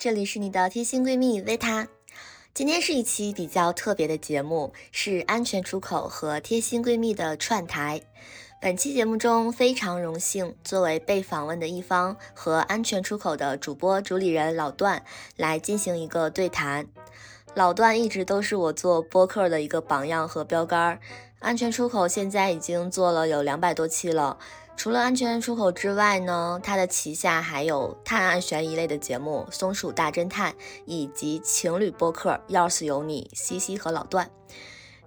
这里是你的贴心闺蜜维塔。今天是一期比较特别的节目，是安全出口和贴心闺蜜的串台。本期节目中，非常荣幸作为被访问的一方，和安全出口的主播主理人老段来进行一个对谈。老段一直都是我做播客的一个榜样和标杆。安全出口现在已经做了有两百多期了。除了安全出口之外呢，它的旗下还有探案悬疑类的节目《松鼠大侦探》，以及情侣播客《要是有你》，西西和老段。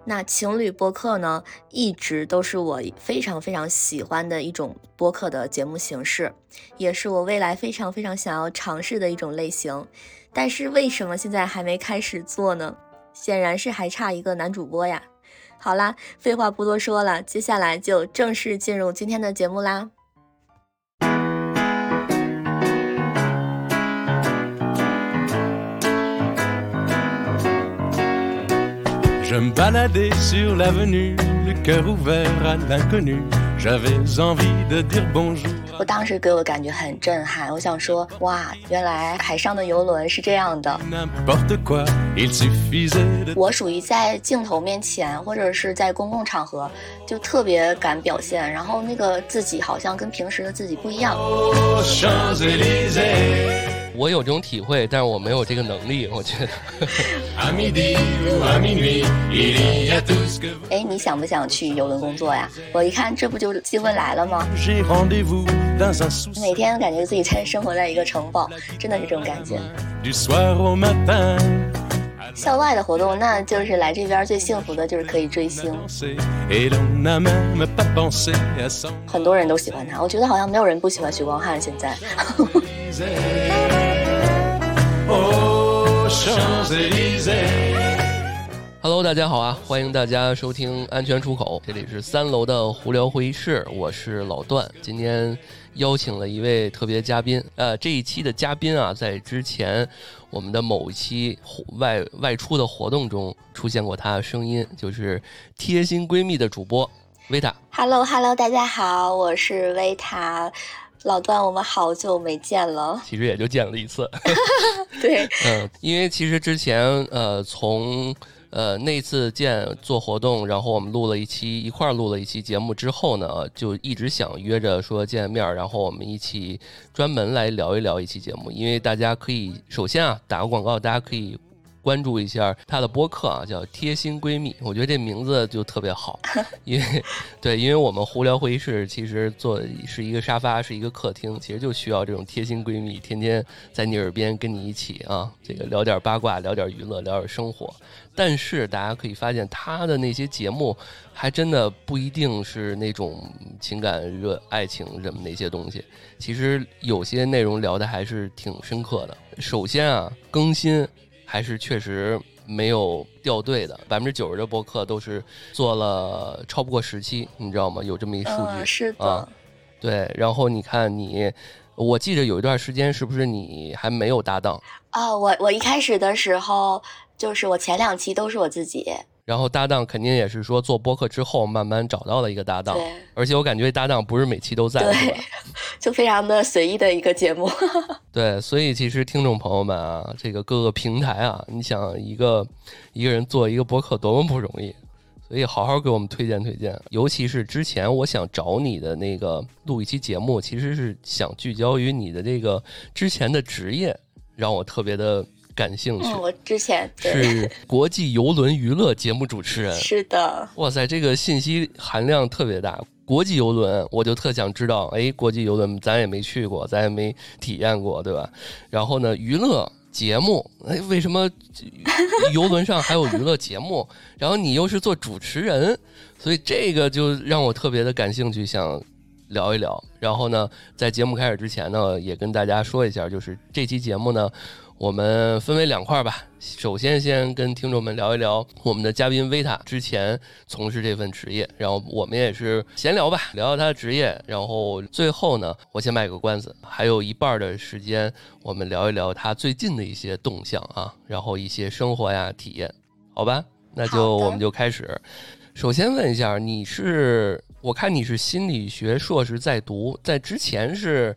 那情侣播客呢，一直都是我非常非常喜欢的一种播客的节目形式，也是我未来非常非常想要尝试的一种类型。但是为什么现在还没开始做呢？显然是还差一个男主播呀。好啦，废话不多说了，接下来就正式进入今天的节目啦。我当时给我感觉很震撼，我想说，哇，原来海上的游轮是这样的。我属于在镜头面前或者是在公共场合就特别敢表现，然后那个自己好像跟平时的自己不一样。我有这种体会，但是我没有这个能力，我觉得。哎，你想不想去游轮工作呀？我一看，这不就机会来了吗？每天感觉自己在生活在一个城堡，真的是这种感觉。校外的活动，那就是来这边最幸福的就是可以追星。很多人都喜欢他，我觉得好像没有人不喜欢许光汉现在。Hello，大家好啊！欢迎大家收听安全出口，这里是三楼的胡聊会议室，我是老段。今天邀请了一位特别嘉宾，呃，这一期的嘉宾啊，在之前我们的某一期外外出的活动中出现过他的声音，就是贴心闺蜜的主播维塔。Hello，Hello，大家好，我是维塔。老段，我们好久没见了，其实也就见了一次。对，嗯，因为其实之前呃，从呃那次见做活动，然后我们录了一期一块儿录了一期节目之后呢，就一直想约着说见面，然后我们一起专门来聊一聊一期节目。因为大家可以首先啊打个广告，大家可以。关注一下她的播客啊，叫《贴心闺蜜》，我觉得这名字就特别好，因为对，因为我们胡聊会议室其实做是一个沙发，是一个客厅，其实就需要这种贴心闺蜜，天天在你耳边跟你一起啊，这个聊点八卦，聊点娱乐，聊点生活。但是大家可以发现，她的那些节目还真的不一定是那种情感、热爱情什么那些东西，其实有些内容聊的还是挺深刻的。首先啊，更新。还是确实没有掉队的，百分之九十的播客都是做了超不过十期，你知道吗？有这么一数据是的，对。然后你看你，我记得有一段时间是不是你还没有搭档啊？我我一开始的时候就是我前两期都是我自己。然后搭档肯定也是说做播客之后慢慢找到了一个搭档，而且我感觉搭档不是每期都在，对，就非常的随意的一个节目。对，所以其实听众朋友们啊，这个各个平台啊，你想一个一个人做一个播客多么不容易，所以好好给我们推荐推荐。尤其是之前我想找你的那个录一期节目，其实是想聚焦于你的这个之前的职业，让我特别的。感兴趣，我之前是国际游轮娱乐节目主持人。是的，哇塞，这个信息含量特别大。国际游轮，我就特想知道，哎，国际游轮咱也没去过，咱也没体验过，对吧？然后呢，娱乐节目，哎，为什么游轮上还有娱乐节目？然后你又是做主持人，所以这个就让我特别的感兴趣，想聊一聊。然后呢，在节目开始之前呢，也跟大家说一下，就是这期节目呢。我们分为两块吧，首先先跟听众们聊一聊我们的嘉宾维塔之前从事这份职业，然后我们也是闲聊吧，聊聊他的职业，然后最后呢，我先卖个关子，还有一半的时间我们聊一聊他最近的一些动向啊，然后一些生活呀体验，好吧？那就我们就开始，首先问一下，你是我看你是心理学硕士在读，在之前是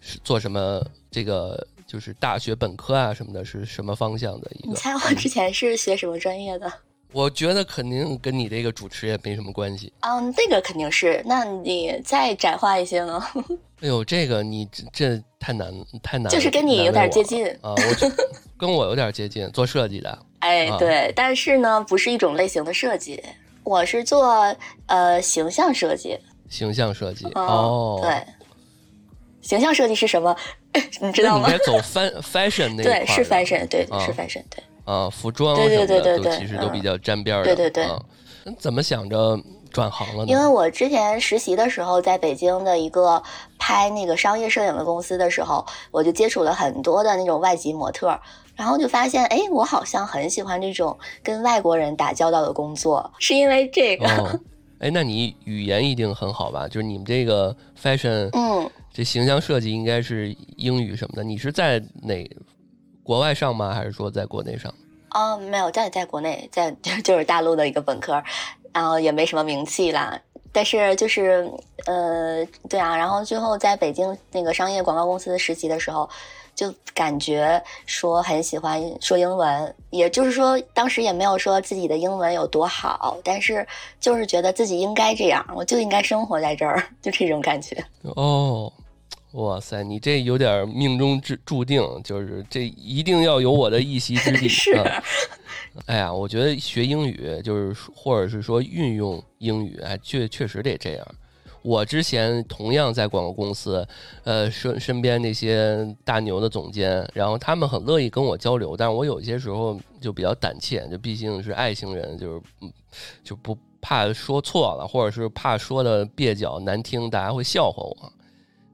是做什么这个？就是大学本科啊什么的，是什么方向的一个？你猜我之前是学什么专业的？我觉得肯定跟你这个主持也没什么关系。嗯，这个肯定是。那你再窄化一些呢？哎呦，这个你这这太难太难，就是跟你有点接近啊，我 就跟我有点接近，做设计的。哎，对，但是呢，不是一种类型的设计。我是做呃形象设计。形象设计哦，对。形象设计是什么？你知道吗？你走 fashion 那对，是 fashion，对，是 fashion，对。啊，服装对对对对对，其实都比较沾边儿的。对对对。怎么想着转行了呢？因为我之前实习的时候，在北京的一个拍那个商业摄影的公司的时候，我就接触了很多的那种外籍模特，然后就发现，哎，我好像很喜欢这种跟外国人打交道的工作，是因为这个。哎，那你语言一定很好吧？就是你们这个 fashion，嗯，这形象设计应该是英语什么的。你是在哪国外上吗？还是说在国内上？哦，没有，在在国内，在 就是大陆的一个本科，然后也没什么名气啦。但是就是呃，对啊，然后最后在北京那个商业广告公司实习的时候。就感觉说很喜欢说英文，也就是说当时也没有说自己的英文有多好，但是就是觉得自己应该这样，我就应该生活在这儿，就这种感觉。哦，哇塞，你这有点命中注注定，就是这一定要有我的一席之地。是。哎呀，我觉得学英语就是或者是说运用英语，哎，确确实得这样。我之前同样在广告公司，呃，身身边那些大牛的总监，然后他们很乐意跟我交流，但是我有些时候就比较胆怯，就毕竟是外星人，就是嗯，就不怕说错了，或者是怕说的蹩脚难听，大家会笑话我。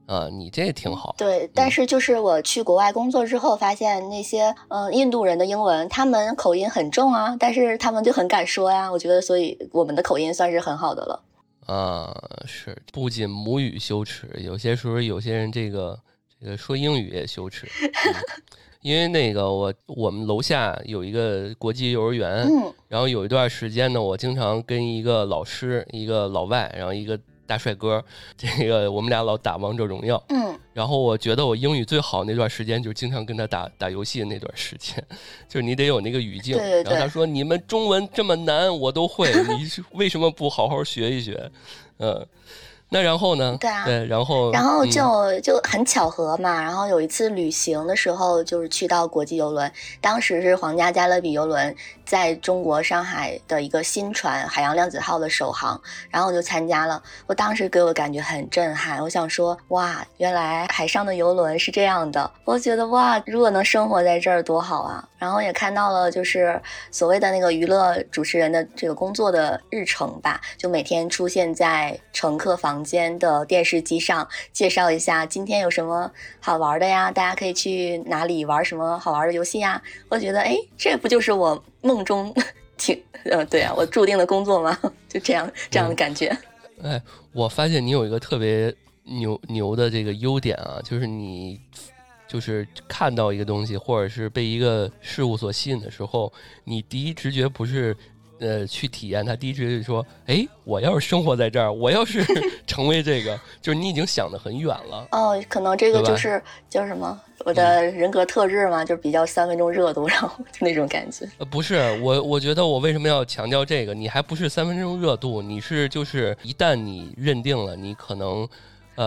啊，你这挺好。对，但是就是我去国外工作之后，发现那些嗯印度人的英文，他们口音很重啊，但是他们就很敢说呀。我觉得，所以我们的口音算是很好的了。啊，是不仅母语羞耻，有些时候有些人这个这个说英语也羞耻，因为那个我我们楼下有一个国际幼儿园，然后有一段时间呢，我经常跟一个老师，一个老外，然后一个。大帅哥，这个我们俩老打王者荣耀，嗯，然后我觉得我英语最好那段时间，就是经常跟他打打游戏的那段时间，就是你得有那个语境。然后他说：“你们中文这么难，我都会，你为什么不好好学一学？”嗯。那然后呢？对啊，对，然后然后就就很巧合嘛。然后有一次旅行的时候，就是去到国际游轮，当时是皇家加勒比游轮在中国上海的一个新船“海洋量子号”的首航，然后我就参加了。我当时给我感觉很震撼，我想说哇，原来海上的游轮是这样的。我觉得哇，如果能生活在这儿多好啊！然后也看到了就是所谓的那个娱乐主持人的这个工作的日程吧，就每天出现在乘客房。间的电视机上介绍一下今天有什么好玩的呀？大家可以去哪里玩什么好玩的游戏呀？我觉得，哎，这不就是我梦中 挺呃，对啊，我注定的工作吗？就这样这样的感觉。哎，我发现你有一个特别牛牛的这个优点啊，就是你就是看到一个东西，或者是被一个事物所吸引的时候，你第一直觉不是。呃，去体验他第一直觉就说，哎，我要是生活在这儿，我要是 成为这个，就是你已经想得很远了。哦，可能这个就是叫什么，我的人格特质嘛，就是比较三分钟热度，然后就那种感觉。呃，不是，我我觉得我为什么要强调这个？你还不是三分钟热度，你是就是一旦你认定了，你可能。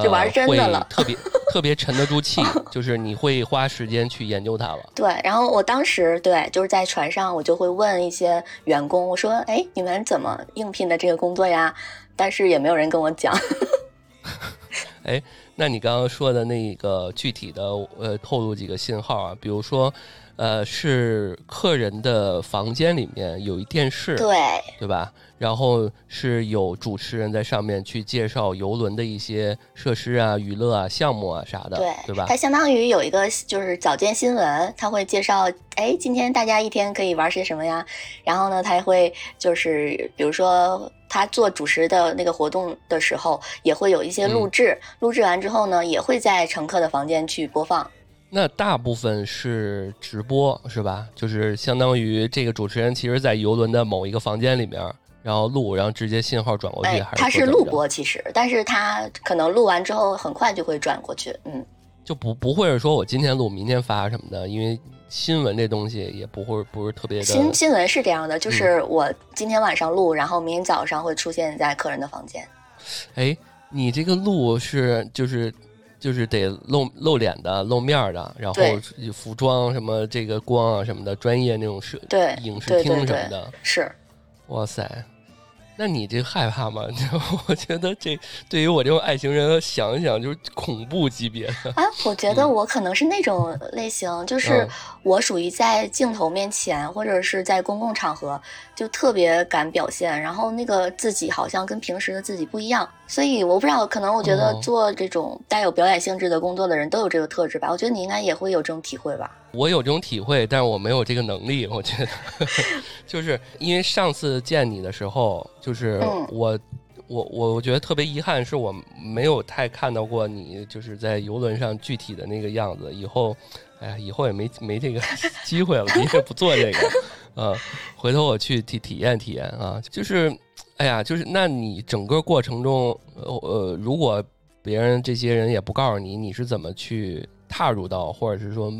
就玩真的了，特别特别沉得住气，就是你会花时间去研究它了。对，然后我当时对就是在船上，我就会问一些员工，我说：“哎，你们怎么应聘的这个工作呀？”但是也没有人跟我讲。哎，那你刚刚说的那个具体的，呃，透露几个信号啊？比如说。呃，是客人的房间里面有一电视，对对吧？然后是有主持人在上面去介绍游轮的一些设施啊、娱乐啊、项目啊啥的，对对吧？它相当于有一个就是早间新闻，他会介绍，哎，今天大家一天可以玩些什么呀？然后呢，他会就是比如说他做主持的那个活动的时候，也会有一些录制，录制完之后呢，也会在乘客的房间去播放。那大部分是直播是吧？就是相当于这个主持人其实，在游轮的某一个房间里面，然后录，然后直接信号转过去，还是他是录播其实，但是他可能录完之后很快就会转过去，嗯。就不不会是说我今天录明天发什么的，因为新闻这东西也不会不是特别的。新新闻是这样的，就是我今天晚上录，然后明天早上会出现在客人的房间。哎，你这个录是就是就是得露露脸的、露面的，然后服装什么这个光啊什么的，专业那种摄对影视厅什么的，是。哇塞。那你这害怕吗？我觉得这对于我这种爱情人想一想就是恐怖级别的。啊，我觉得我可能是那种类型，就是我属于在镜头面前或者是在公共场合就特别敢表现，然后那个自己好像跟平时的自己不一样。所以我不知道，可能我觉得做这种带有表演性质的工作的人都有这个特质吧。我觉得你应该也会有这种体会吧。我有这种体会，但是我没有这个能力。我觉得，就是因为上次见你的时候，就是我，我，我，我觉得特别遗憾，是我没有太看到过你，就是在游轮上具体的那个样子。以后，哎呀，以后也没 没这个机会了，你也不做这个，啊，回头我去体体验体验啊。就是，哎呀，就是那你整个过程中，呃，如果别人这些人也不告诉你，你是怎么去踏入到，或者是说？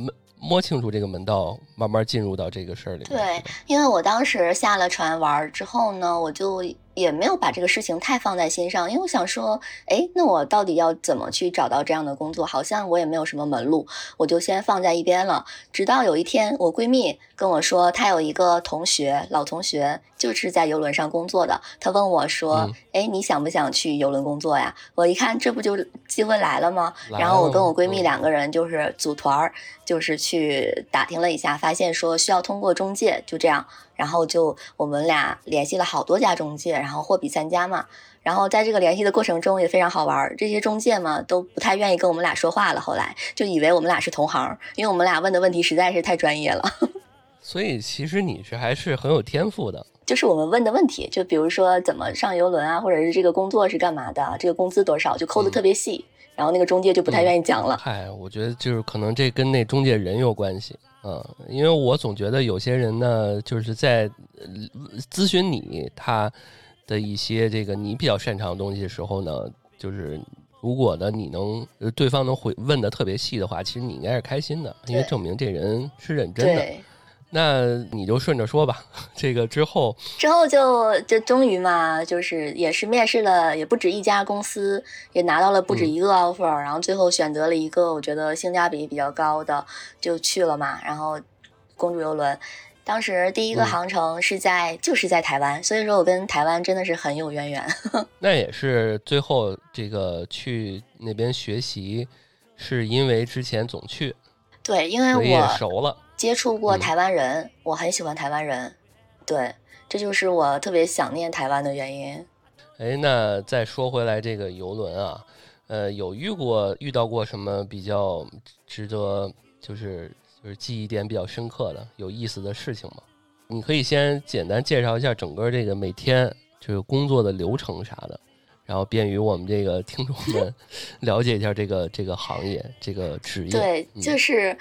摸清楚这个门道，慢慢进入到这个事儿里。对，因为我当时下了船玩之后呢，我就。也没有把这个事情太放在心上，因为我想说，哎，那我到底要怎么去找到这样的工作？好像我也没有什么门路，我就先放在一边了。直到有一天，我闺蜜跟我说，她有一个同学，老同学，就是在游轮上工作的。她问我说，哎，你想不想去游轮工作呀？我一看，这不就机会来了吗？然后我跟我闺蜜两个人就是组团儿，就是去打听了一下，发现说需要通过中介，就这样。然后就我们俩联系了好多家中介，然后货比三家嘛。然后在这个联系的过程中也非常好玩儿，这些中介嘛都不太愿意跟我们俩说话了。后来就以为我们俩是同行，因为我们俩问的问题实在是太专业了。所以其实你是还是很有天赋的。就是我们问的问题，就比如说怎么上游轮啊，或者是这个工作是干嘛的，这个工资多少，就抠的特别细。然后那个中介就不太愿意讲了。嗨，我觉得就是可能这跟那中介人有关系。嗯，因为我总觉得有些人呢，就是在咨询你他的一些这个你比较擅长的东西的时候呢，就是如果呢你能对方能回问的特别细的话，其实你应该是开心的，因为证明这人是认真的。那你就顺着说吧，这个之后，之后就就终于嘛，就是也是面试了，也不止一家公司，也拿到了不止一个 offer，然后最后选择了一个我觉得性价比比较高的，就去了嘛。然后公主游轮，当时第一个航程是在就是在台湾，所以说我跟台湾真的是很有渊源。那也是最后这个去那边学习，是因为之前总去，对，因为我熟了。接触过台湾人，我很喜欢台湾人，对，这就是我特别想念台湾的原因。哎，那再说回来，这个游轮啊，呃，有遇过遇到过什么比较值得，就是就是记忆点比较深刻的、有意思的事情吗？你可以先简单介绍一下整个这个每天就是工作的流程啥的，然后便于我们这个听众们 了解一下这个这个行业、这个职业。对，就是。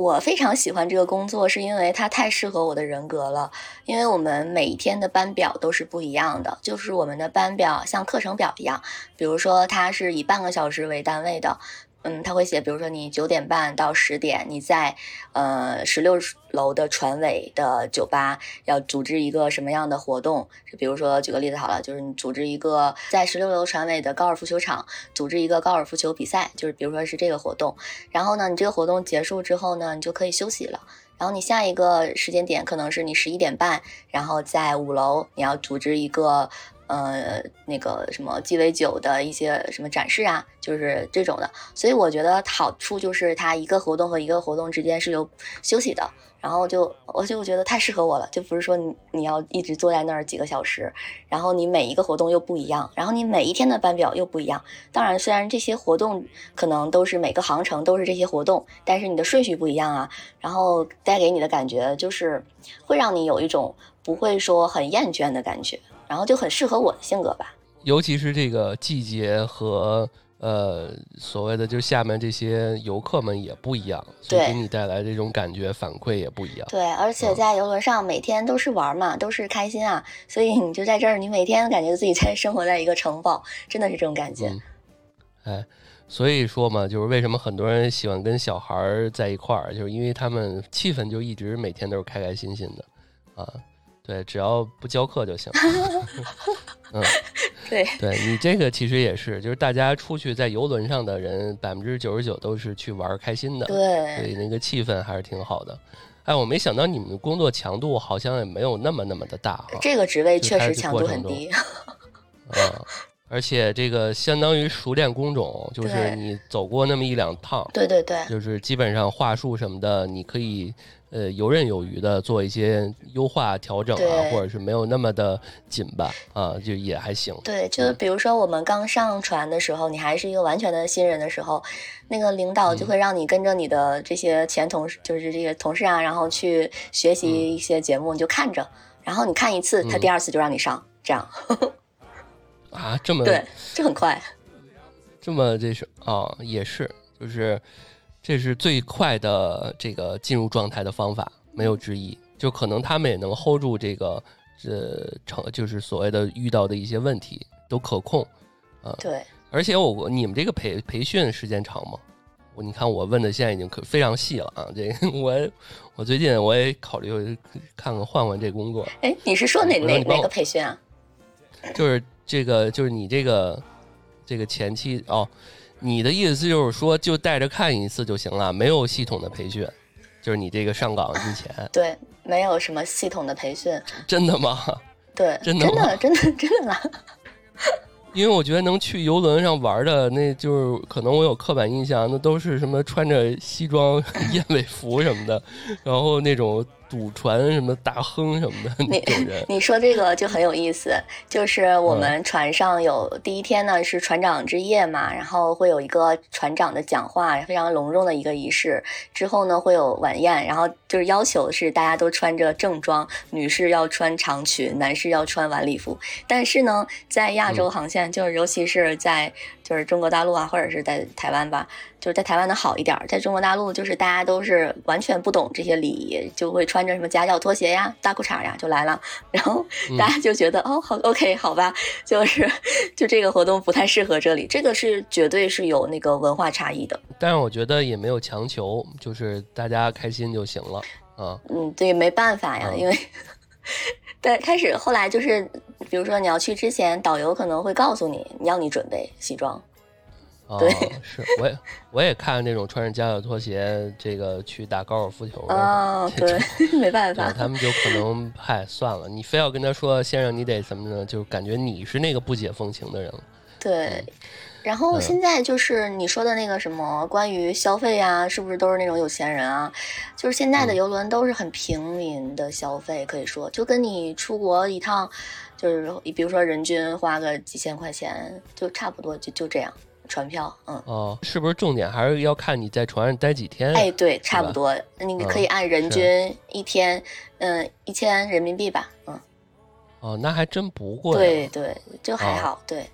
我非常喜欢这个工作，是因为它太适合我的人格了。因为我们每一天的班表都是不一样的，就是我们的班表像课程表一样，比如说它是以半个小时为单位的。嗯，他会写，比如说你九点半到十点，你在呃十六楼的船尾的酒吧要组织一个什么样的活动？就比如说举个例子好了，就是你组织一个在十六楼船尾的高尔夫球场组织一个高尔夫球比赛，就是比如说是这个活动。然后呢，你这个活动结束之后呢，你就可以休息了。然后你下一个时间点可能是你十一点半，然后在五楼你要组织一个。呃，那个什么鸡尾酒的一些什么展示啊，就是这种的，所以我觉得好处就是它一个活动和一个活动之间是有休息的，然后就我就觉得太适合我了，就不是说你你要一直坐在那儿几个小时，然后你每一个活动又不一样，然后你每一天的班表又不一样。当然，虽然这些活动可能都是每个航程都是这些活动，但是你的顺序不一样啊，然后带给你的感觉就是会让你有一种不会说很厌倦的感觉。然后就很适合我的性格吧，尤其是这个季节和呃所谓的就下面这些游客们也不一样，所以给你带来这种感觉反馈也不一样。对，而且在游轮上每天都是玩嘛，都是开心啊，所以你就在这儿，你每天感觉自己在生活在一个城堡，真的是这种感觉。哎，所以说嘛，就是为什么很多人喜欢跟小孩儿在一块儿，就是因为他们气氛就一直每天都是开开心心的，啊，对，只要不教课就行。嗯，对，对你这个其实也是，就是大家出去在游轮上的人，百分之九十九都是去玩开心的，对，所以那个气氛还是挺好的。哎，我没想到你们工作强度好像也没有那么那么的大哈。这个职位确实强度很低。啊。而且这个相当于熟练工种，就是你走过那么一两趟，对对对，就是基本上话术什么的，你可以呃游刃有余的做一些优化调整啊，或者是没有那么的紧吧，啊，就也还行。对，就比如说我们刚上船的时候，你还是一个完全的新人的时候，那个领导就会让你跟着你的这些前同事，就是这些同事啊，然后去学习一些节目，你就看着，然后你看一次，他第二次就让你上，这样。啊，这么对，这很快，这么这是啊，也是，就是这是最快的这个进入状态的方法，没有之一。就可能他们也能 hold 住这个，呃，成就是所谓的遇到的一些问题都可控，啊，对。而且我你们这个培培训时间长吗？我你看我问的现在已经可非常细了啊，这个 我我最近我也考虑看看换换这工作。哎，你是说哪哪哪个培训啊？就是。这个就是你这个这个前期哦，你的意思就是说就带着看一次就行了，没有系统的培训，就是你这个上岗之前，对，没有什么系统的培训，真的吗？对，真的，真的，真的，真的啦。因为我觉得能去游轮上玩的，那就是可能我有刻板印象，那都是什么穿着西装、燕尾服什么的，然后那种。赌船什么大亨什么的那种人，你说这个就很有意思。就是我们船上有第一天呢是船长之夜嘛，然后会有一个船长的讲话，非常隆重的一个仪式。之后呢会有晚宴，然后就是要求是大家都穿着正装，女士要穿长裙，男士要穿晚礼服。但是呢，在亚洲航线，就是尤其是在。就是中国大陆啊，或者是在台湾吧，就是在台湾的好一点，在中国大陆就是大家都是完全不懂这些礼仪，就会穿着什么夹脚拖鞋呀、大裤衩呀就来了，然后大家就觉得哦，好，OK，好吧，就是就这个活动不太适合这里，这个是绝对是有那个文化差异的。但是我觉得也没有强求，就是大家开心就行了啊。嗯，对，没办法呀，因为。对，开始后来就是，比如说你要去之前，导游可能会告诉你，要你准备西装。对，是，我也我也看那种穿着夹脚拖鞋这个去打高尔夫球的。啊，对，没办法，他们就可能，嗨，算了，你非要跟他说，先生，你得什么呢？就感觉你是那个不解风情的人了。对。然后现在就是你说的那个什么关于消费啊，是不是都是那种有钱人啊？就是现在的游轮都是很平民的消费，可以说就跟你出国一趟，就是比如说人均花个几千块钱，就差不多就就这样，船票，嗯。哦，是不是重点还是要看你在船上待几天？哎，对，差不多，你可以按人均一天，嗯，一千人民币吧，嗯。哦，那还真不贵。对对，就还好，对。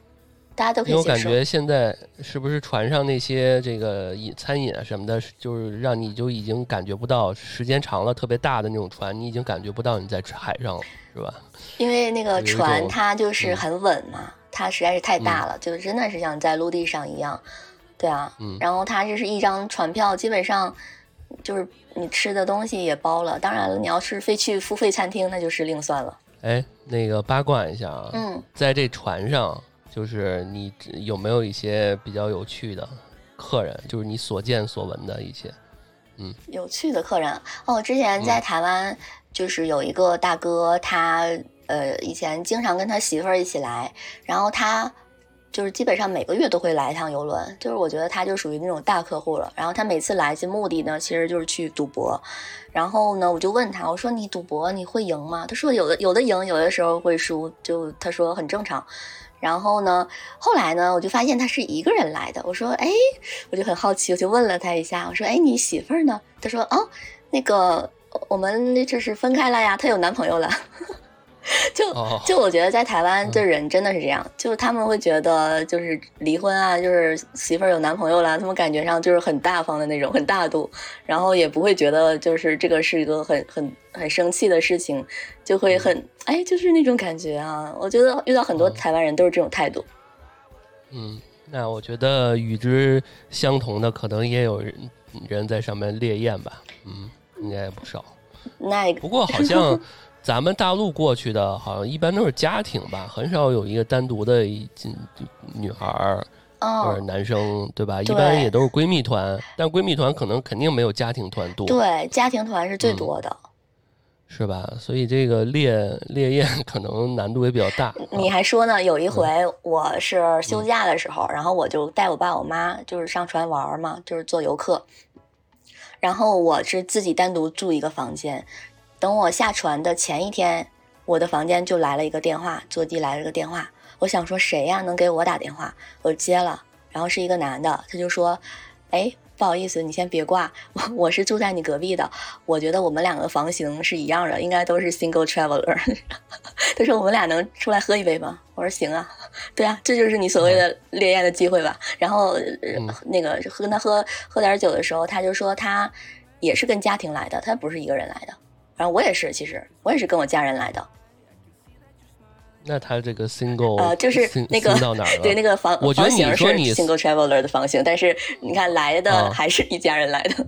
大家都可以我感觉现在是不是船上那些这个饮餐饮啊什么的，就是让你就已经感觉不到时间长了，特别大的那种船，你已经感觉不到你在海上了，是吧？因为那个船它就是很稳嘛，它实在是太大了，就真的是像在陆地上一样。对啊，嗯。然后它这是一张船票，基本上就是你吃的东西也包了。当然了，你要是非去付费餐厅，那就是另算了。哎，那个八卦一下啊，嗯，在这船上。就是你有没有一些比较有趣的客人？就是你所见所闻的一些，嗯，有趣的客人哦。之前在台湾，就是有一个大哥，他呃以前经常跟他媳妇儿一起来，然后他就是基本上每个月都会来一趟游轮。就是我觉得他就属于那种大客户了。然后他每次来其目的呢，其实就是去赌博。然后呢，我就问他，我说你赌博你会赢吗？他说有的有的赢，有的时候会输，就他说很正常。然后呢，后来呢，我就发现他是一个人来的。我说，哎，我就很好奇，我就问了他一下，我说，哎，你媳妇儿呢？他说，哦，那个我们这是分开了呀，她有男朋友了。就就我觉得在台湾的人真的是这样，就是他们会觉得就是离婚啊，就是媳妇儿有男朋友了，他们感觉上就是很大方的那种，很大度，然后也不会觉得就是这个是一个很很很生气的事情，就会很哎，就是那种感觉啊。我觉得遇到很多台湾人都是这种态度。嗯，那我觉得与之相同的，可能也有人人在上面烈焰吧，嗯，应该也不少。那不过好像 咱们大陆过去的，好像一般都是家庭吧，很少有一个单独的一女孩儿或者男生，对吧？一般也都是闺蜜团，但闺蜜团可能肯定没有家庭团多。对，家庭团是最多的。是吧？所以这个烈烈焰可能难度也比较大。你还说呢？有一回我是休假的时候，然后我就带我爸我妈就是上船玩嘛，就是做游客。然后我是自己单独住一个房间。等我下船的前一天，我的房间就来了一个电话，座机来了个电话。我想说谁呀？能给我打电话？我接了，然后是一个男的，他就说：“哎。”不好意思，你先别挂，我我是住在你隔壁的。我觉得我们两个房型是一样的，应该都是 single traveler。他说我们俩能出来喝一杯吗？我说行啊，对啊，这就是你所谓的烈焰的机会吧。然后那个跟他喝喝点酒的时候，他就说他也是跟家庭来的，他不是一个人来的。然后我也是，其实我也是跟我家人来的。那他这个 single 呃，就是那个 对那个房，我觉得你说你 single traveler 的房型，但是你看来的还是一家人来的。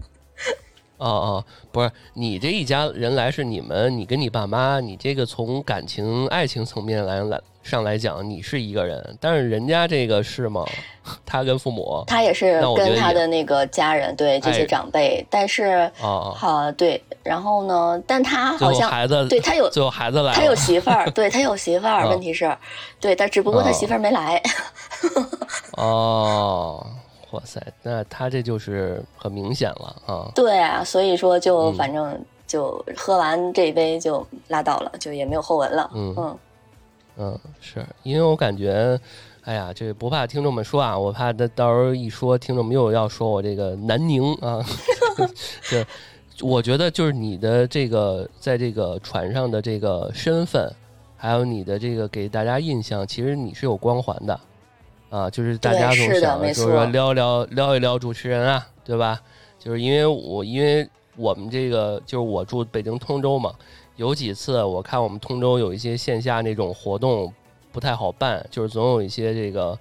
哦哦，不是你这一家人来是你们，你跟你爸妈，你这个从感情爱情层面来来上来讲，你是一个人，但是人家这个是吗？他跟父母，他也是跟他的那个家人，对这些长辈，但是哦，好对，然后呢，但他好像孩子，对他有最后孩子来，他有媳妇儿，对他有媳妇儿，问题是，对，但只不过他媳妇儿没来。哦。哇塞，那他这就是很明显了啊！对啊，所以说就反正就喝完这一杯就拉倒了，就也没有后文了。嗯嗯嗯，是因为我感觉，哎呀，这不怕听众们说啊，我怕他到时候一说，听众们又要说我这个南宁啊。对，我觉得就是你的这个在这个船上的这个身份，还有你的这个给大家印象，其实你是有光环的。啊，就是大家总想就是说撩撩撩一撩主持人啊，对吧？就是因为我因为我们这个就是我住北京通州嘛，有几次我看我们通州有一些线下那种活动不太好办，就是总有一些这个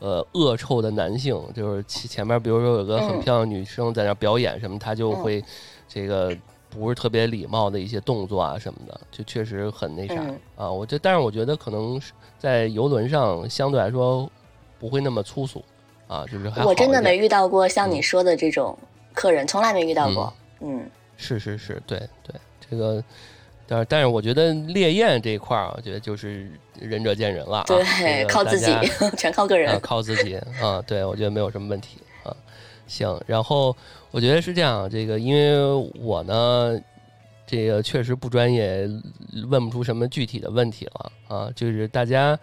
呃恶臭的男性，就是前前面比如说有个很漂亮女生在那表演什么，他就会这个不是特别礼貌的一些动作啊什么的，就确实很那啥啊。我这但是我觉得可能在游轮上相对来说。不会那么粗俗，啊，就是还我真的没遇到过像你说的这种客人，从来没遇到过。嗯，是是是，对对，这个，但是但是我觉得烈焰这一块儿，我觉得就是仁者见仁了。对，靠自己，全靠个人，靠自己啊。对，我觉得没有什么问题啊。行，然后我觉得是这样，这个因为我呢，这个确实不专业，问不出什么具体的问题了啊。就是大家。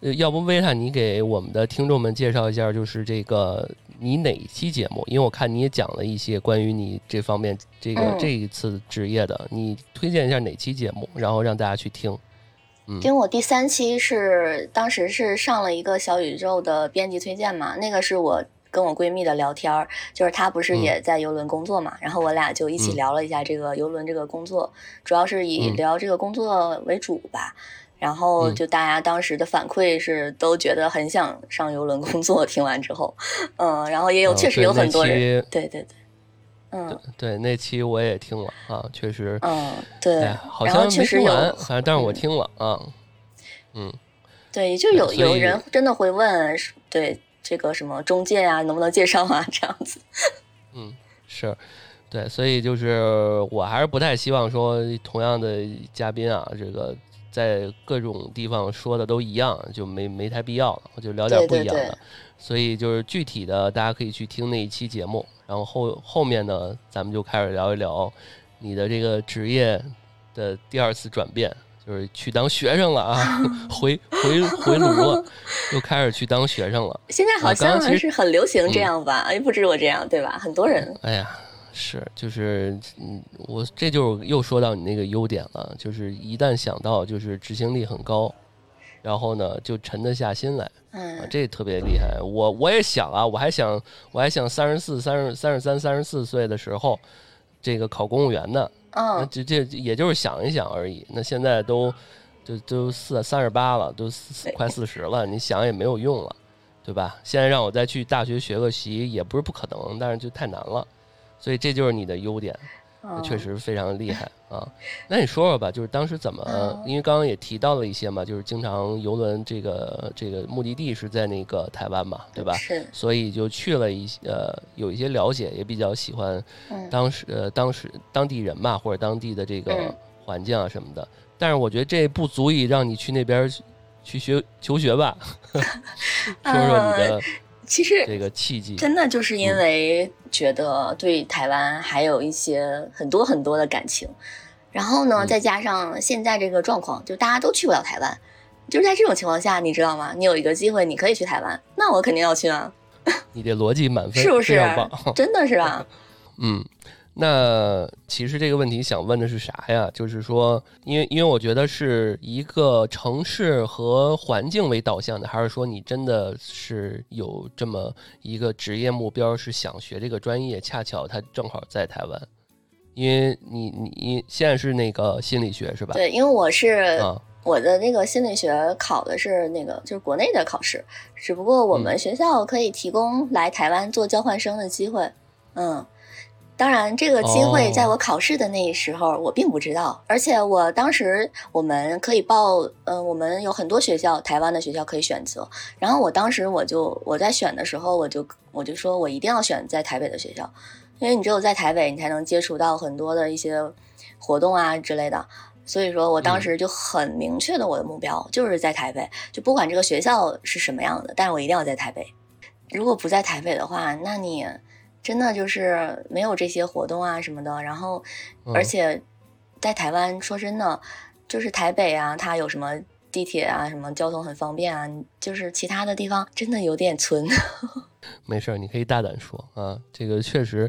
呃，要不维塔，你给我们的听众们介绍一下，就是这个你哪一期节目？因为我看你也讲了一些关于你这方面这个这一次职业的，你推荐一下哪期节目，然后让大家去听。嗯，因为我第三期是当时是上了一个小宇宙的编辑推荐嘛，那个是我跟我闺蜜的聊天儿，就是她不是也在游轮工作嘛，然后我俩就一起聊了一下这个游轮这个工作，主要是以聊这个工作为主吧。然后就大家当时的反馈是都觉得很想上游轮工作。听完之后，嗯，然后也有确实有很多人，对对对，嗯，对那期我也听了啊，确实，嗯，对，好像没听完，但是我听了啊，嗯，对，就有有人真的会问，对这个什么中介啊，能不能介绍啊，这样子，嗯，是，对，所以就是我还是不太希望说同样的嘉宾啊，这个。在各种地方说的都一样，就没没太必要了。我就聊点不一样的，所以就是具体的，大家可以去听那一期节目。然后后后面呢，咱们就开始聊一聊你的这个职业的第二次转变，就是去当学生了啊，回回回炉了，又开始去当学生了。现在好像还是很流行这样吧？哎，不止我这样，对吧？很多人。哎呀。是，就是嗯，我这就又说到你那个优点了，就是一旦想到，就是执行力很高，然后呢，就沉得下心来，嗯，这特别厉害。我我也想啊，我还想，我还想三十四、三十三十三、三十四岁的时候，这个考公务员呢，嗯，这这也就是想一想而已。那现在都，就都四三十八了，都四快四十了，你想也没有用了。对吧？现在让我再去大学学个习也不是不可能，但是就太难了，所以这就是你的优点，确实非常厉害啊。那你说说吧，就是当时怎么？因为刚刚也提到了一些嘛，就是经常游轮这个这个目的地是在那个台湾嘛，对吧？是。所以就去了一些呃，有一些了解，也比较喜欢当时呃当时当地人嘛，或者当地的这个环境啊什么的。但是我觉得这不足以让你去那边。去学求学吧，说说你的其实这个契机，真的就是因为觉得对台湾还有一些很多很多的感情，然后呢，再加上现在这个状况，就大家都去不了台湾，就是在这种情况下，你知道吗？你有一个机会，你可以去台湾，那我肯定要去啊！你这逻辑满分，是不是？真的是吧？嗯。那其实这个问题想问的是啥呀？就是说，因为因为我觉得是一个城市和环境为导向的，还是说你真的是有这么一个职业目标，是想学这个专业？恰巧它正好在台湾，因为你你现在是那个心理学是吧？对，因为我是我的那个心理学考的是那个就是国内的考试，只不过我们学校可以提供来台湾做交换生的机会，嗯。当然，这个机会在我考试的那时候我并不知道，而且我当时我们可以报，嗯，我们有很多学校，台湾的学校可以选择。然后我当时我就我在选的时候，我就我就说我一定要选在台北的学校，因为你只有在台北，你才能接触到很多的一些活动啊之类的。所以说我当时就很明确的我的目标就是在台北，就不管这个学校是什么样的，但是我一定要在台北。如果不在台北的话，那你。真的就是没有这些活动啊什么的，然后，而且在台湾，说真的，就是台北啊，它有什么地铁啊，什么交通很方便啊，就是其他的地方真的有点村。没事儿，你可以大胆说啊，这个确实，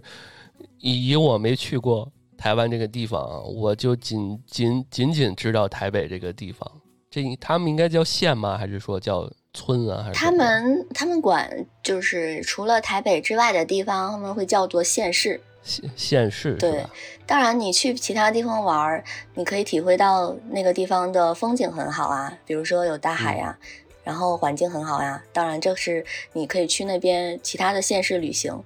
以我没去过台湾这个地方，我就仅仅仅仅知道台北这个地方，这他们应该叫县吗？还是说叫？村啊，还是他们他们管就是除了台北之外的地方，他们会叫做县市。县县市对，当然你去其他地方玩，你可以体会到那个地方的风景很好啊，比如说有大海呀。然后环境很好呀，当然这是你可以去那边其他的县市旅行，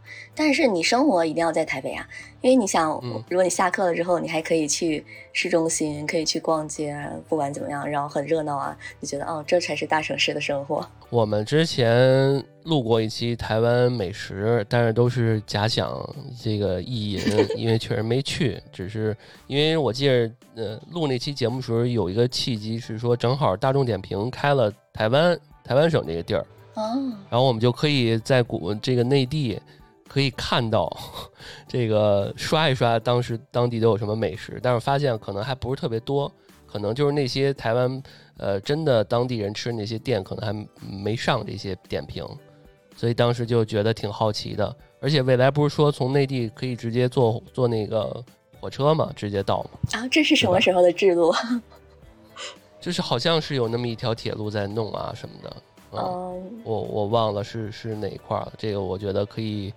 但是你生活一定要在台北啊，因为你想，如果你下课了之后，你还可以去市中心，可以去逛街，不管怎么样，然后很热闹啊，你觉得哦，这才是大城市的生活。我们之前录过一期台湾美食，但是都是假想这个意淫，因为确实没去，只是因为我记得，呃，录那期节目时候有一个契机是说，正好大众点评开了。台湾台湾省这个地儿，然后我们就可以在古这个内地可以看到 这个刷一刷当时当地都有什么美食，但是发现可能还不是特别多，可能就是那些台湾呃真的当地人吃那些店可能还没上这些点评，所以当时就觉得挺好奇的。而且未来不是说从内地可以直接坐坐那个火车嘛，直接到吗？啊，这是什么时候的制度？就是好像是有那么一条铁路在弄啊什么的，嗯，我我忘了是是哪一块了。这个我觉得可以，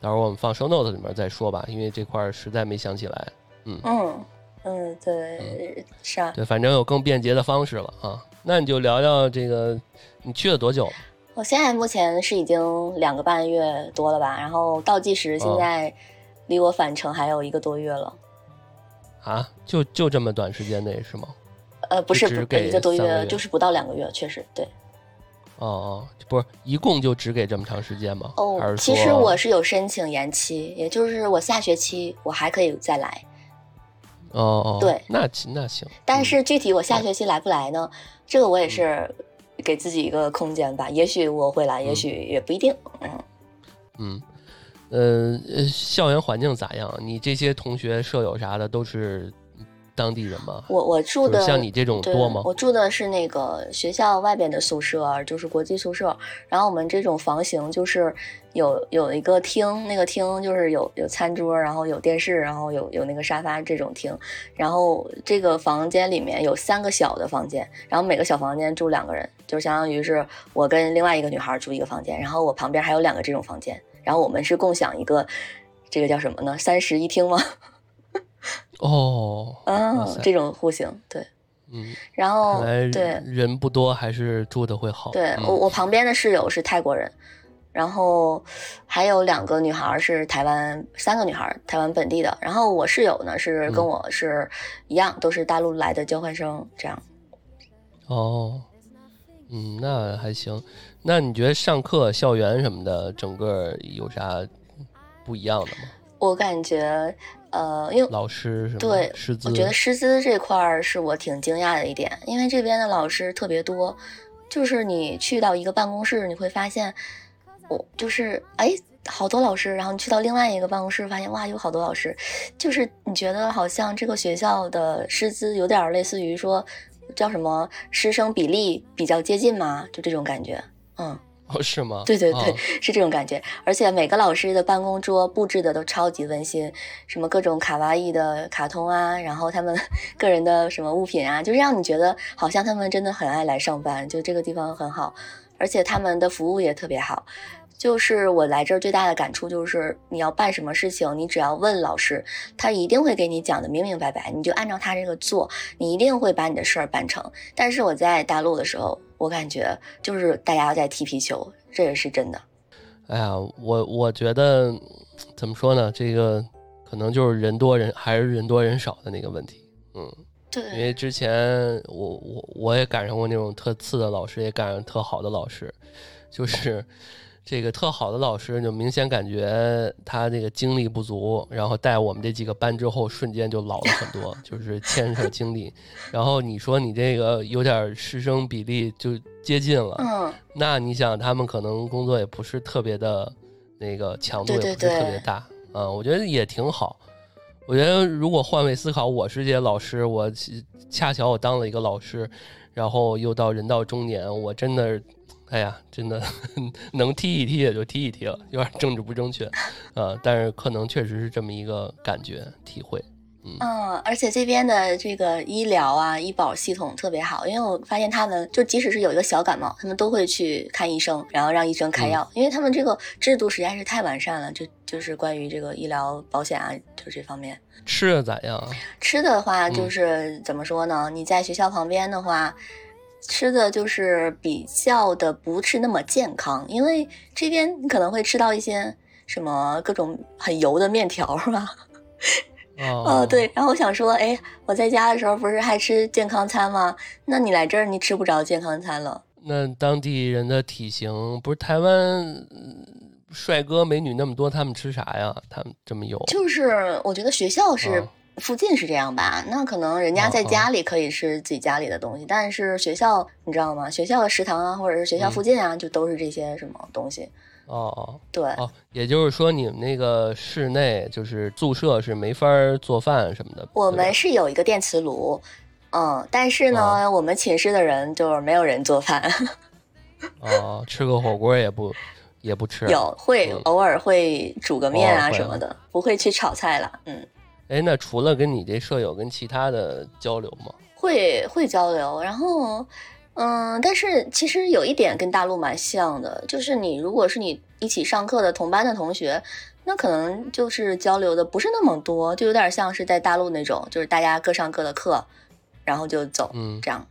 到时候我们放 show note 里面再说吧，因为这块实在没想起来。嗯嗯嗯，对，是啊，对，反正有更便捷的方式了啊。那你就聊聊这个，你去了多久？我现在目前是已经两个半月多了吧，然后倒计时现在离我返程还有一个多月了。啊，就就这么短时间内是吗？呃，不是，一个多月，就是不到两个月，确实对。哦哦，不是，一共就只给这么长时间吗？哦，其实我是有申请延期，也就是我下学期我还可以再来。哦哦，对，那那行。但是具体我下学期来不来呢？这个我也是给自己一个空间吧。也许我会来，也许也不一定。嗯嗯呃，校园环境咋样？你这些同学、舍友啥的都是？当地人吗？我我住的像你这种多吗？我住的是那个学校外边的宿舍，就是国际宿舍。然后我们这种房型就是有有一个厅，那个厅就是有有餐桌，然后有电视，然后有有那个沙发这种厅。然后这个房间里面有三个小的房间，然后每个小房间住两个人，就相当于是我跟另外一个女孩住一个房间，然后我旁边还有两个这种房间，然后我们是共享一个这个叫什么呢？三室一厅吗？哦，啊，这种户型，对，嗯，然后对人不多，还是住的会好。嗯对我我旁边的室友是泰国人，然后还有两个女孩是台湾，三个女孩台湾本地的，然后我室友呢是跟嗯我是一样，都是大陆来的交换生，这样。哦，嗯，那还行。那你觉得上课、校园什么的，整个有啥不一样的吗？我感觉，呃，因为老师什么对师资？我觉得师资这块儿是我挺惊讶的一点，因为这边的老师特别多，就是你去到一个办公室，你会发现，我就是哎好多老师，然后你去到另外一个办公室，发现哇有好多老师，就是你觉得好像这个学校的师资有点类似于说叫什么师生比例比较接近嘛，就这种感觉，嗯。哦，是吗？对对对，哦是这种感觉。而且每个老师的办公桌布置的都超级温馨，什么各种卡哇伊的卡通啊，然后他们 个人的什么物品啊，就是让你觉得好像他们真的很爱来上班，就这个地方很好，而且他们的服务也特别好。就是我来这儿最大的感触就是，你要办什么事情，你只要问老师，他一定会给你讲的明明白白，你就按照他这个做，你一定会把你的事儿办成。但是我在大陆的时候，我感觉就是大家在踢皮球，这也是真的。哎呀，我我觉得怎么说呢？这个可能就是人多人还是人多人少的那个问题。嗯，对因，为之前我我我也赶上过那种特次的老师，也赶上特好的老师，就是这个特好的老师，就明显感觉他这个精力不足，然后带我们这几个班之后，瞬间就老了很多，就是牵扯精力。然后你说你这个有点师生比例就接近了，嗯，那你想他们可能工作也不是特别的那个强度也不是特别大，啊，我觉得也挺好。我觉得如果换位思考，我是这些老师，我其恰巧我当了一个老师，然后又到人到中年，我真的，哎呀，真的能踢一踢也就踢一踢了，有点政治不正确，啊，但是可能确实是这么一个感觉体会。嗯，而且这边的这个医疗啊、医保系统特别好，因为我发现他们就即使是有一个小感冒，他们都会去看医生，然后让医生开药，因为他们这个制度实在是太完善了，就就是关于这个医疗保险啊，就这方面。吃的咋样啊？吃的话，嗯就是、怎么说呢？你在学校旁边的话，吃的就是比较的不是那么健康，因为这边你可能会吃到一些什么各种很油的面条是吧？哦哦，对，然后我想说，哎，我在家的时候不是还吃健康餐吗？那你来这儿，你吃不着健康餐了。那当地人的体型不是台湾嗯帅哥美女那么多，他们吃啥呀？他们这么油？就是我觉得学校是哦附近是这样吧，那可能人家在家里可以吃自己家里的东西，但是学校你知道吗？学校的食堂啊，或者是学校嗯附近啊，就都是这些什么东西。哦哦对，哦，也就是说你们那个室内就是宿舍是没法做饭什么的。我们是有一个电磁炉，嗯，但是呢，哦我们寝室的人就是没有人做饭，哦，吃个火锅也不也不吃。有会嗯偶尔会煮个面啊什么的，不会去炒菜了，嗯。哎，那除了跟你这舍友，跟其他的交流吗？会会交流，然后，嗯，但是其实有一点跟大陆蛮像的，就是你如果是你一起上课的同班的同学，那可能就是交流的不是那么多，就有点像是在大陆那种，就是大家各上各的课，然后就走，嗯这样。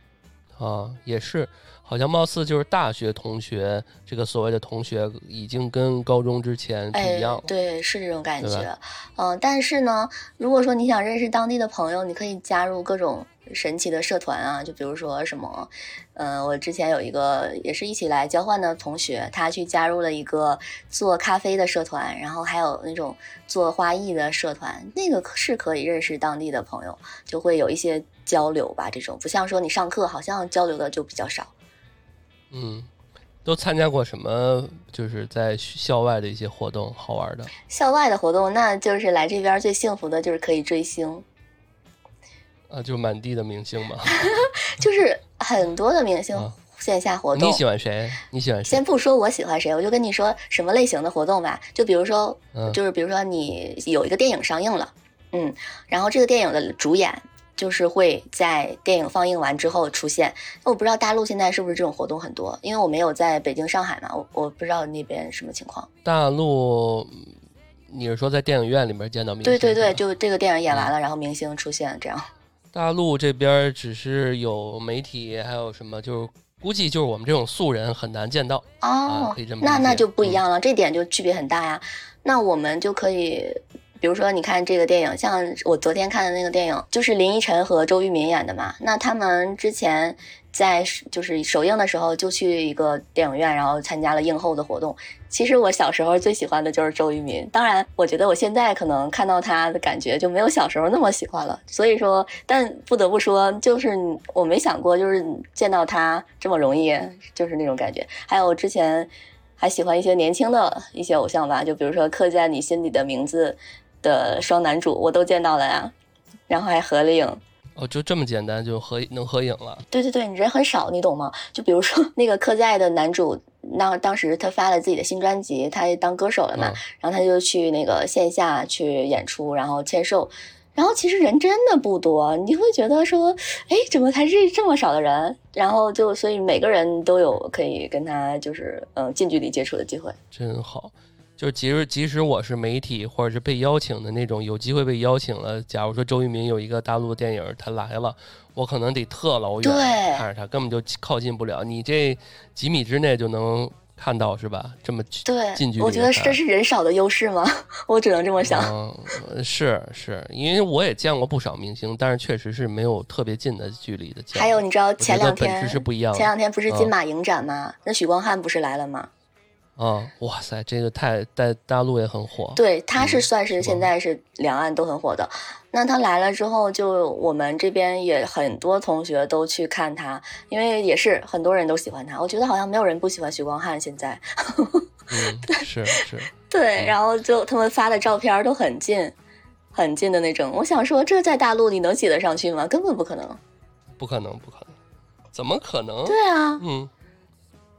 啊，也是，好像貌似就是大学同学，这个所谓的同学已经跟高中之前不一样。，对，是这种感觉。嗯、但是呢，如果说你想认识当地的朋友，你可以加入各种神奇的社团啊，就比如说什么，嗯、我之前有一个也是一起来交换的同学，他去加入了一个做咖啡的社团，然后还有那种做花艺的社团，那个是可以认识当地的朋友，就会有一些交流吧。这种不像说你上课好像交流的就比较少。嗯，都参加过什么？就是在校外的一些活动，好玩的。校外的活动，那就是来这边最幸福的就是可以追星。啊，就满地的明星嘛。就是很多的明星啊线下活动。你喜欢谁？你喜欢谁先？不说我喜欢谁，我就跟你说什么类型的活动吧。就比如说，嗯就是比如说你有一个电影上映了，嗯，然后这个电影的主演就是会在电影放映完之后出现。我不知道大陆现在是不是这种活动很多，因为我没有在北京、上海嘛，我我不知道那边什么情况。大陆，你是说在电影院里面见到明星？对对对，就这个电影演完了，然后明星出现这样。大陆这边只是有媒体，还有什么，就是估计就是我们这种素人很难见到哦。那那就不一样了，这点就区别很大呀。那我们就可以，比如说，你看这个电影，像我昨天看的那个电影，就是林依晨和周渝民演的嘛。那他们之前。在就是首映的时候，就去一个电影院，然后参加了映后的活动。其实我小时候最喜欢的就是周渝民，当然，我觉得我现在可能看到他的感觉就没有小时候那么喜欢了。所以说，但不得不说，就是我没想过，就是见到他这么容易，就是那种感觉。还有之前还喜欢一些年轻的一些偶像吧，就比如说刻在你心底的名字的双男主，我都见到了呀，然后还合了影。哦，就这么简单就合能合影了？对对对，人很少，你懂吗？就比如说那个客在的男主，那当时他发了自己的新专辑，他当歌手了嘛，然后他就去那个线下去演出，然后签售，然后其实人真的不多，你会觉得说，哎，怎么才是这么少的人？然后就所以每个人都有可以跟他就是嗯近距离接触的机会，真好。就即使即使我是媒体或者是被邀请的那种，有机会被邀请了。假如说周渝民有一个大陆电影，他来了，我可能得特老远看着他，根本就靠近不了。你这几米之内就能看到，是吧？这么近距离，我觉得这是人少的优势吗？我只能这么想。嗯，是是，因为我也见过不少明星，但是确实是没有特别近的距离的。还有，你知道前两天是不一样。前两天不是金马影展吗？那许光汉不是来了吗？啊，哇塞，这个太在大陆也很火。对，他是算是现在是两岸都很火的。那他来了之后，就我们这边也很多同学都去看他，因为也是很多人都喜欢他。我觉得好像没有人不喜欢许光汉现在。嗯，是是。对，然后就他们发的照片都很近，很近的那种。我想说，这在大陆你能挤得上去吗？根本不可能。不可能，不可能，怎么可能？对啊，嗯。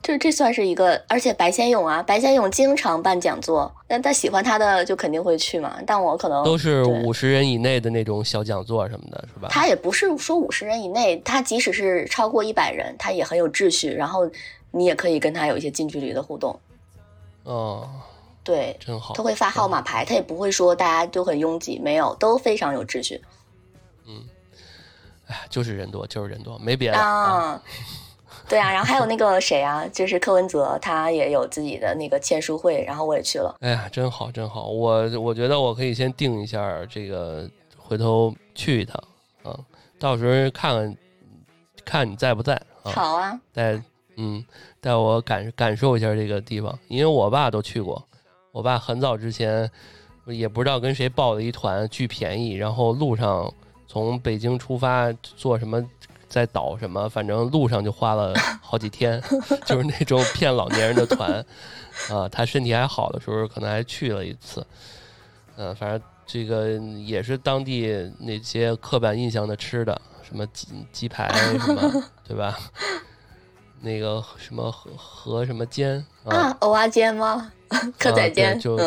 这这算是一个，而且白先勇啊，白先勇经常办讲座，那他喜欢他的就肯定会去嘛。但我可能都是五十人以内的那种小讲座什么的，是吧？他也不是说五十人以内，他即使是超过一百人，他也很有秩序，然后你也可以跟他有一些近距离的互动。哦，对，真好。他会发号码牌，他也不会说大家都很拥挤，没有，都非常有秩序。嗯，哎，就是人多，就是人多，没别的啊。对啊，然后还有那个谁啊，就是柯文哲，他也有自己的那个签书会，然后我也去了。哎呀，真好，真好！我我觉得我可以先定一下这个，回头去一趟啊，到时候看看看你在不在啊？好啊，带嗯带我感感受一下这个地方，因为我爸都去过，我爸很早之前也不知道跟谁报了一团，巨便宜，然后路上从北京出发坐什么。在岛什么？反正路上就花了好几天，就是那种骗老年人的团，啊，他身体还好的时候，可能还去了一次，嗯，反正这个也是当地那些刻板印象的吃的，什么鸡鸡排什么，对吧？那个什么和和什么煎啊，蚵仔煎吗？蚵仔煎，就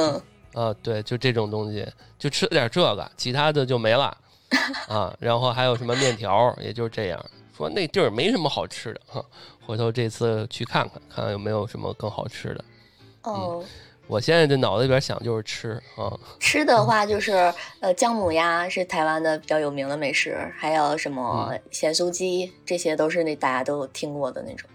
啊，对，就这种东西，就吃点这个，其他的就没了。啊，然后还有什么面条，也就是这样。说那地儿没什么好吃的哈，回头这次去看看，看看有没有什么更好吃的。哦，我现在这脑子里边想就是吃啊。吃的话 就是呃，姜母鸭是台湾的比较有名的美食，还有什么咸酥鸡，这些都是那大家都听过的那种。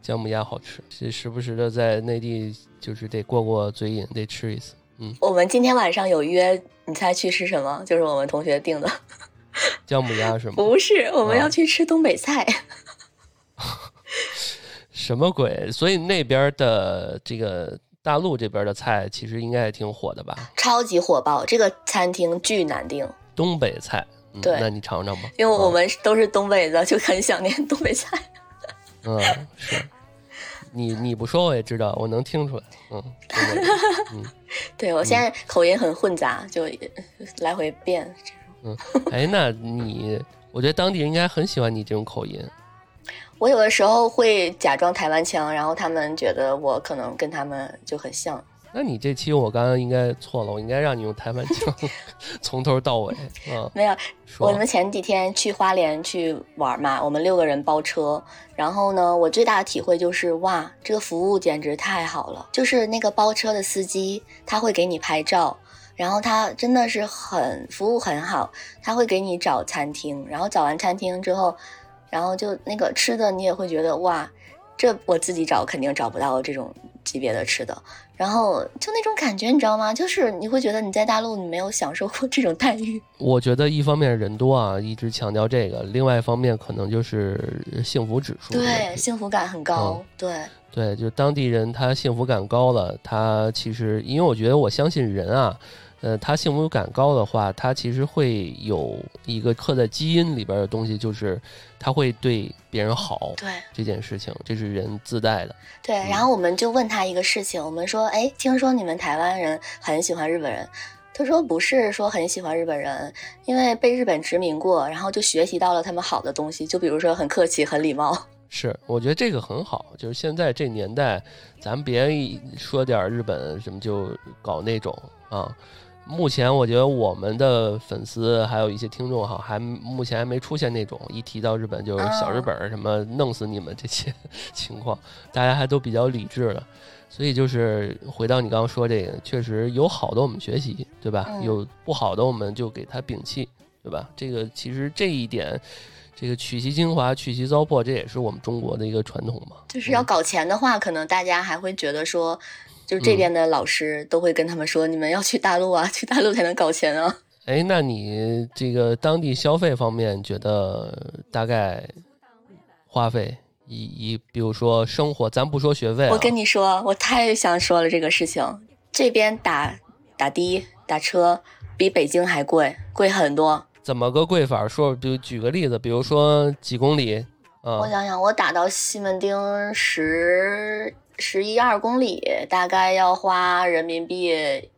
姜母鸭好吃，时时不时的在内地就是得过过嘴瘾，得吃一次。嗯，我们今天晚上有约，你猜去吃什么？就是我们同学订的。姜母鸭是吗？不是，我们要去吃东北菜。什么鬼？所以那边的这个大陆这边的菜，其实应该也挺火的吧？超级火爆，这个餐厅巨难订。东北菜，对，那你尝尝吧。因为我们都是东北的，就很想念东北菜。嗯，是。你你不说我也知道，我能听出来。嗯，嗯，对我现在口音很混杂，就来回变。嗯，哎，那你，我觉得当地人应该很喜欢你这种口音。我有的时候会假装台湾腔，然后他们觉得我可能跟他们就很像。那你这期我刚刚应该错了，我应该让你用台湾腔，从头到尾。嗯，没有，我们前几天去花莲去玩嘛，我们六个人包车，然后呢，我最大的体会就是哇，这个服务简直太好了，就是那个包车的司机他会给你拍照。然后他真的是很服务很好，他会给你找餐厅，然后找完餐厅之后，然后就那个吃的你也会觉得哇，这我自己找肯定找不到这种级别的吃的。然后就那种感觉，你知道吗？就是你会觉得你在大陆你没有享受过这种待遇。我觉得一方面人多啊，一直强调这个；另外一方面可能就是幸福指数，对，幸福感很高。对对，就当地人他幸福感高了，他其实因为我觉得我相信人啊。呃，他幸福感高的话，他其实会有一个刻在基因里边的东西，就是他会对别人好。对这件事情，这是人自带的。对，然后我们就问他一个事情，我们说，哎，听说你们台湾人很喜欢日本人，他说不是说很喜欢日本人，因为被日本殖民过，然后就学习到了他们好的东西，就比如说很客气、很礼貌。是，我觉得这个很好，就是现在这年代，咱别说点日本什么就搞那种啊。目前我觉得我们的粉丝还有一些听众哈，还目前还没出现那种一提到日本就是小日本什么弄死你们这些 情况，大家还都比较理智的。所以就是回到你刚刚说这个，确实有好的我们学习，对吧？有不好的我们就给他摒弃，对吧？这个其实这一点，这个取其精华，去其糟粕，这也是我们中国的一个传统嘛。就是要搞钱的话，可能大家还会觉得说。就是这边的老师都会跟他们说：“你们要去大陆啊，去大陆才能搞钱啊。”哎，那你这个当地消费方面，觉得大概花费以以，比如说生活，咱不说学费。我跟你说，我太想说了这个事情。这边打打的打车比北京还贵，贵很多。怎么个贵法？说，比如举个例子，比如说几公里？嗯我想想，我打到西门町十。十一二公里大概要花人民币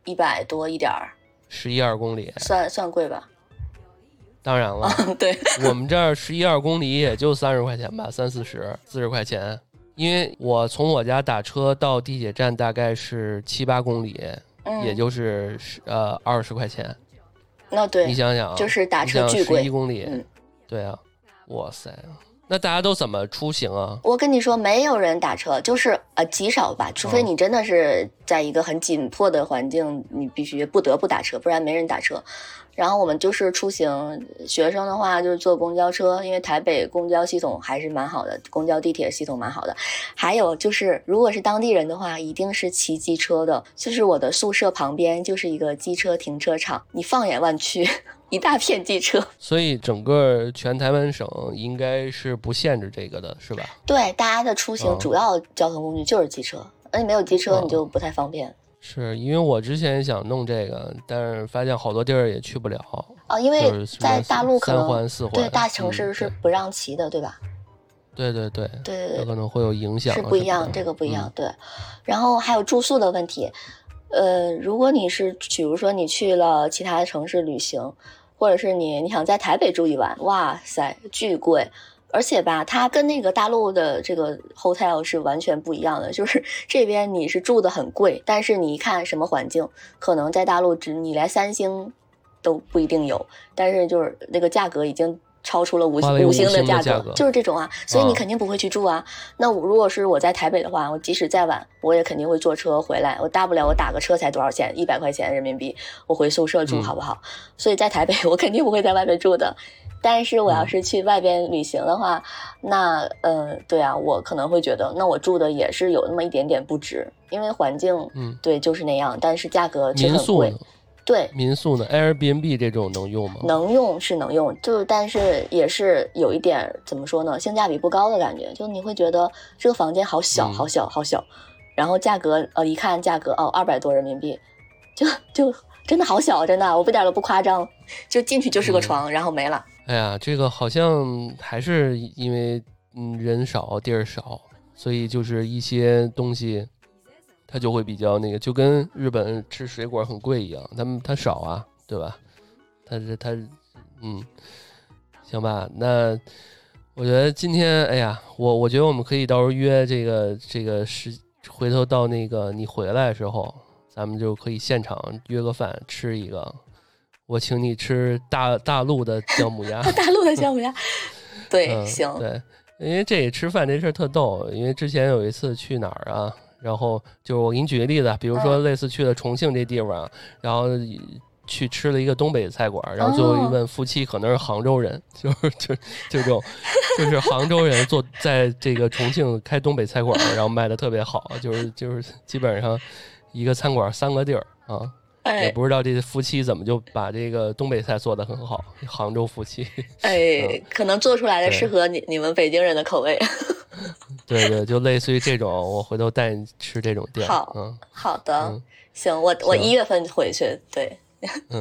一百多一点儿，十一二公里算算贵吧？当然了，对我们这儿十一二公里也就三十块钱吧，三四十四十块钱。因为我从我家打车到地铁站大概是七八公里，也就是十呃二十块钱。那对，你想想，就是打车巨贵，十一公里，对啊，哇塞。那大家都怎么出行啊？我跟你说，没有人打车，就是呃极少吧，除非你真的是在一个很紧迫的环境，你必须不得不打车，不然没人打车。然后我们就是出行，学生的话就是坐公交车，因为台北公交系统还是蛮好的，公交地铁系统蛮好的。还有就是，如果是当地人的话，一定是骑机车的。就是我的宿舍旁边就是一个机车停车场，你放眼望去，一大片机车。所以整个全台湾省应该是不限制这个的，是吧？对，大家的出行主要交通工具就是机车，那你没有机车你就不太方便。是因为我之前想弄这个，但是发现好多地儿也去不了啊。因为在大陆可能三环四环对大城市是不让骑的，对吧？对对对对对，有可能会有影响。是不一样，这个不一样。对，然后还有住宿的问题。呃，如果你是比如说你去了其他城市旅行，或者是你你想在台北住一晚，哇塞，巨贵。而且吧，它跟那个大陆的这个 hotel 是完全不一样的。就是 这边你是住的很贵，但是你一看什么环境，可能在大陆只你连三星都不一定有，但是就是那个价格已经超出了五五星的价格，就是这种啊。所以你肯定不会去住啊。那我如果是我在台北的话，我即使再晚，我也肯定会坐车回来。我大不了我打个车才多少钱，一百块钱人民币，我回宿舍住好不好？所以在台北 我肯定不会在外面住的。但是我要是去外边旅行的话，那嗯，对啊，我可能会觉得，那我住的也是有那么一点点不值，因为环境，嗯，对，就是那样。但是价格却很贵。对，民宿呢？Airbnb 这种能用吗？能用是能用，就但是也是有一点怎么说呢？性价比不高的感觉。就你会觉得这个房间好小，好小，好小，然后价格呃一看价格哦二百多人民币，就 就真的好小，真的，我一点都不夸张，就进去就是个床，然后没了。哎呀，这个好像还是因为嗯人少地儿少，所以就是一些东西它就会比较那个，就跟日本吃水果很贵一样，他们它少啊，对吧？它是它嗯，行吧，那我觉得今天哎呀，我我觉得我们可以到时候约这个这个时，回头到那个你回来的时候，咱们就可以现场约个饭吃一个。我请你吃大大陆的姜母鸭，大陆的姜母鸭，对，行，对，因为这吃饭这事儿特逗，因为之前有一次去哪儿啊，然后就是我给你举个例子，比如说类似去了重庆这地方，然后去吃了一个东北菜馆，然后最后一问夫妻可能是杭州人，就是就就这种，就是杭州人做在这个重庆开东北菜馆，然后卖的特别好，就是就是基本上一个餐馆三个地儿啊。也不知道这夫妻怎么就把这个东北菜做的很好，杭州夫妻。哎，可能做出来的适合你你们北京人的口味。对对，就类似于这种，我回头带你吃这种店。好，嗯，好的，行，我我一月份回去，对，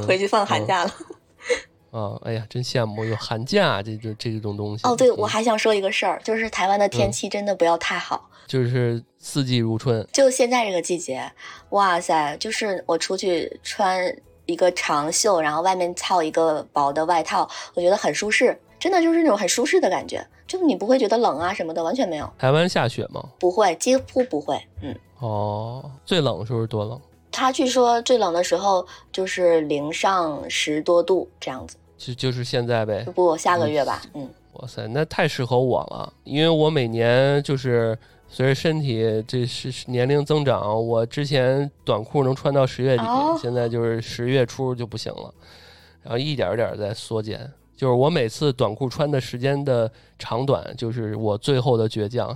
回去放寒假了。啊，哎呀，真羡慕有寒假这这这种东西。哦，对，我还想说一个事儿，就是台湾的天气真的不要太好。就是四季如春，就现在这个季节，哇塞！就是我出去穿一个长袖，然后外面套一个薄的外套，我觉得很舒适，真的就是那种很舒适的感觉，就你不会觉得冷啊什么的，完全没有。台湾下雪吗？不会，几乎不会。嗯。哦，最冷的时候是多冷？他据说最冷的时候就是零上十多度这样子。就就是现在呗？不，下个月吧。嗯。哇塞，那太适合我了，因为我每年就是。随着身体这是年龄增长，我之前短裤能穿到十月底，现在就是十月初就不行了，然后一点一点在缩减。就是我每次短裤穿的时间的长短，就是我最后的倔强。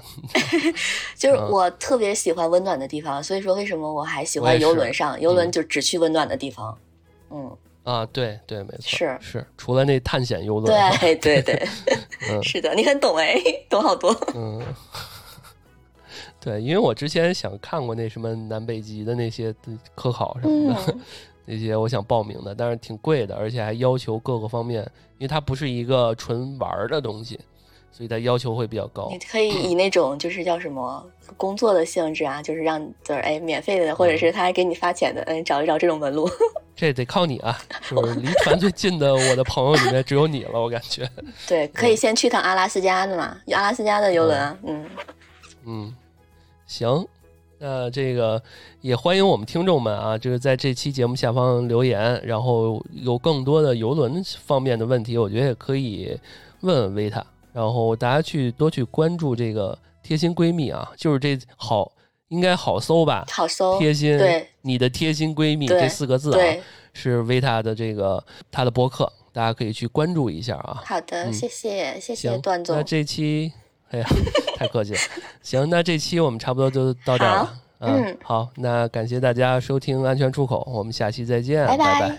就是我特别喜欢温暖的地方，所以说为什么我还喜欢游轮上？游轮就只去温暖的地方。嗯啊，对对，没错，是是，除了那探险游轮。对对对，是的，你很懂哎，懂好多。嗯。对，因为我之前想看过那什么南北极的那些科考什么的，那些我想报名的，但是挺贵的，而且还要求各个方面，因为它不是一个纯玩的东西，所以它要求会比较高。你可以以那种就是叫什么工作的性质啊，就是让就是哎免费的，或者是他还给你发钱的，嗯，找一找这种门路。这得靠你啊，就是离团最近的我的朋友里面只有你了，我感觉。对，可以先去趟阿拉斯加的嘛，阿拉斯加的游轮啊，嗯嗯。行，那这个也欢迎我们听众们啊，就是在这期节目下方留言，然后有更多的游轮方面的问题，我觉得也可以问问维塔，然后大家去多去关注这个贴心闺蜜啊，就是这好应该好搜吧？好搜，贴心，对，你的贴心闺蜜这四个字啊，是维塔的这个他的博客，大家可以去关注一下啊。好的，谢谢，谢谢段总。那这期。哎呀，太客气了。行，那这期我们差不多就到这儿了。嗯，好，那感谢大家收听《安全出口》，我们下期再见，拜拜。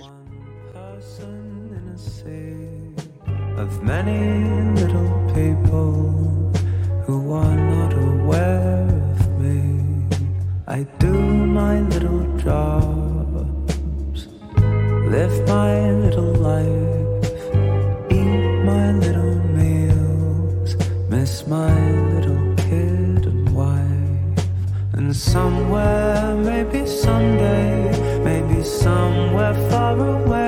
My little kid and wife. And somewhere, maybe someday, maybe somewhere far away.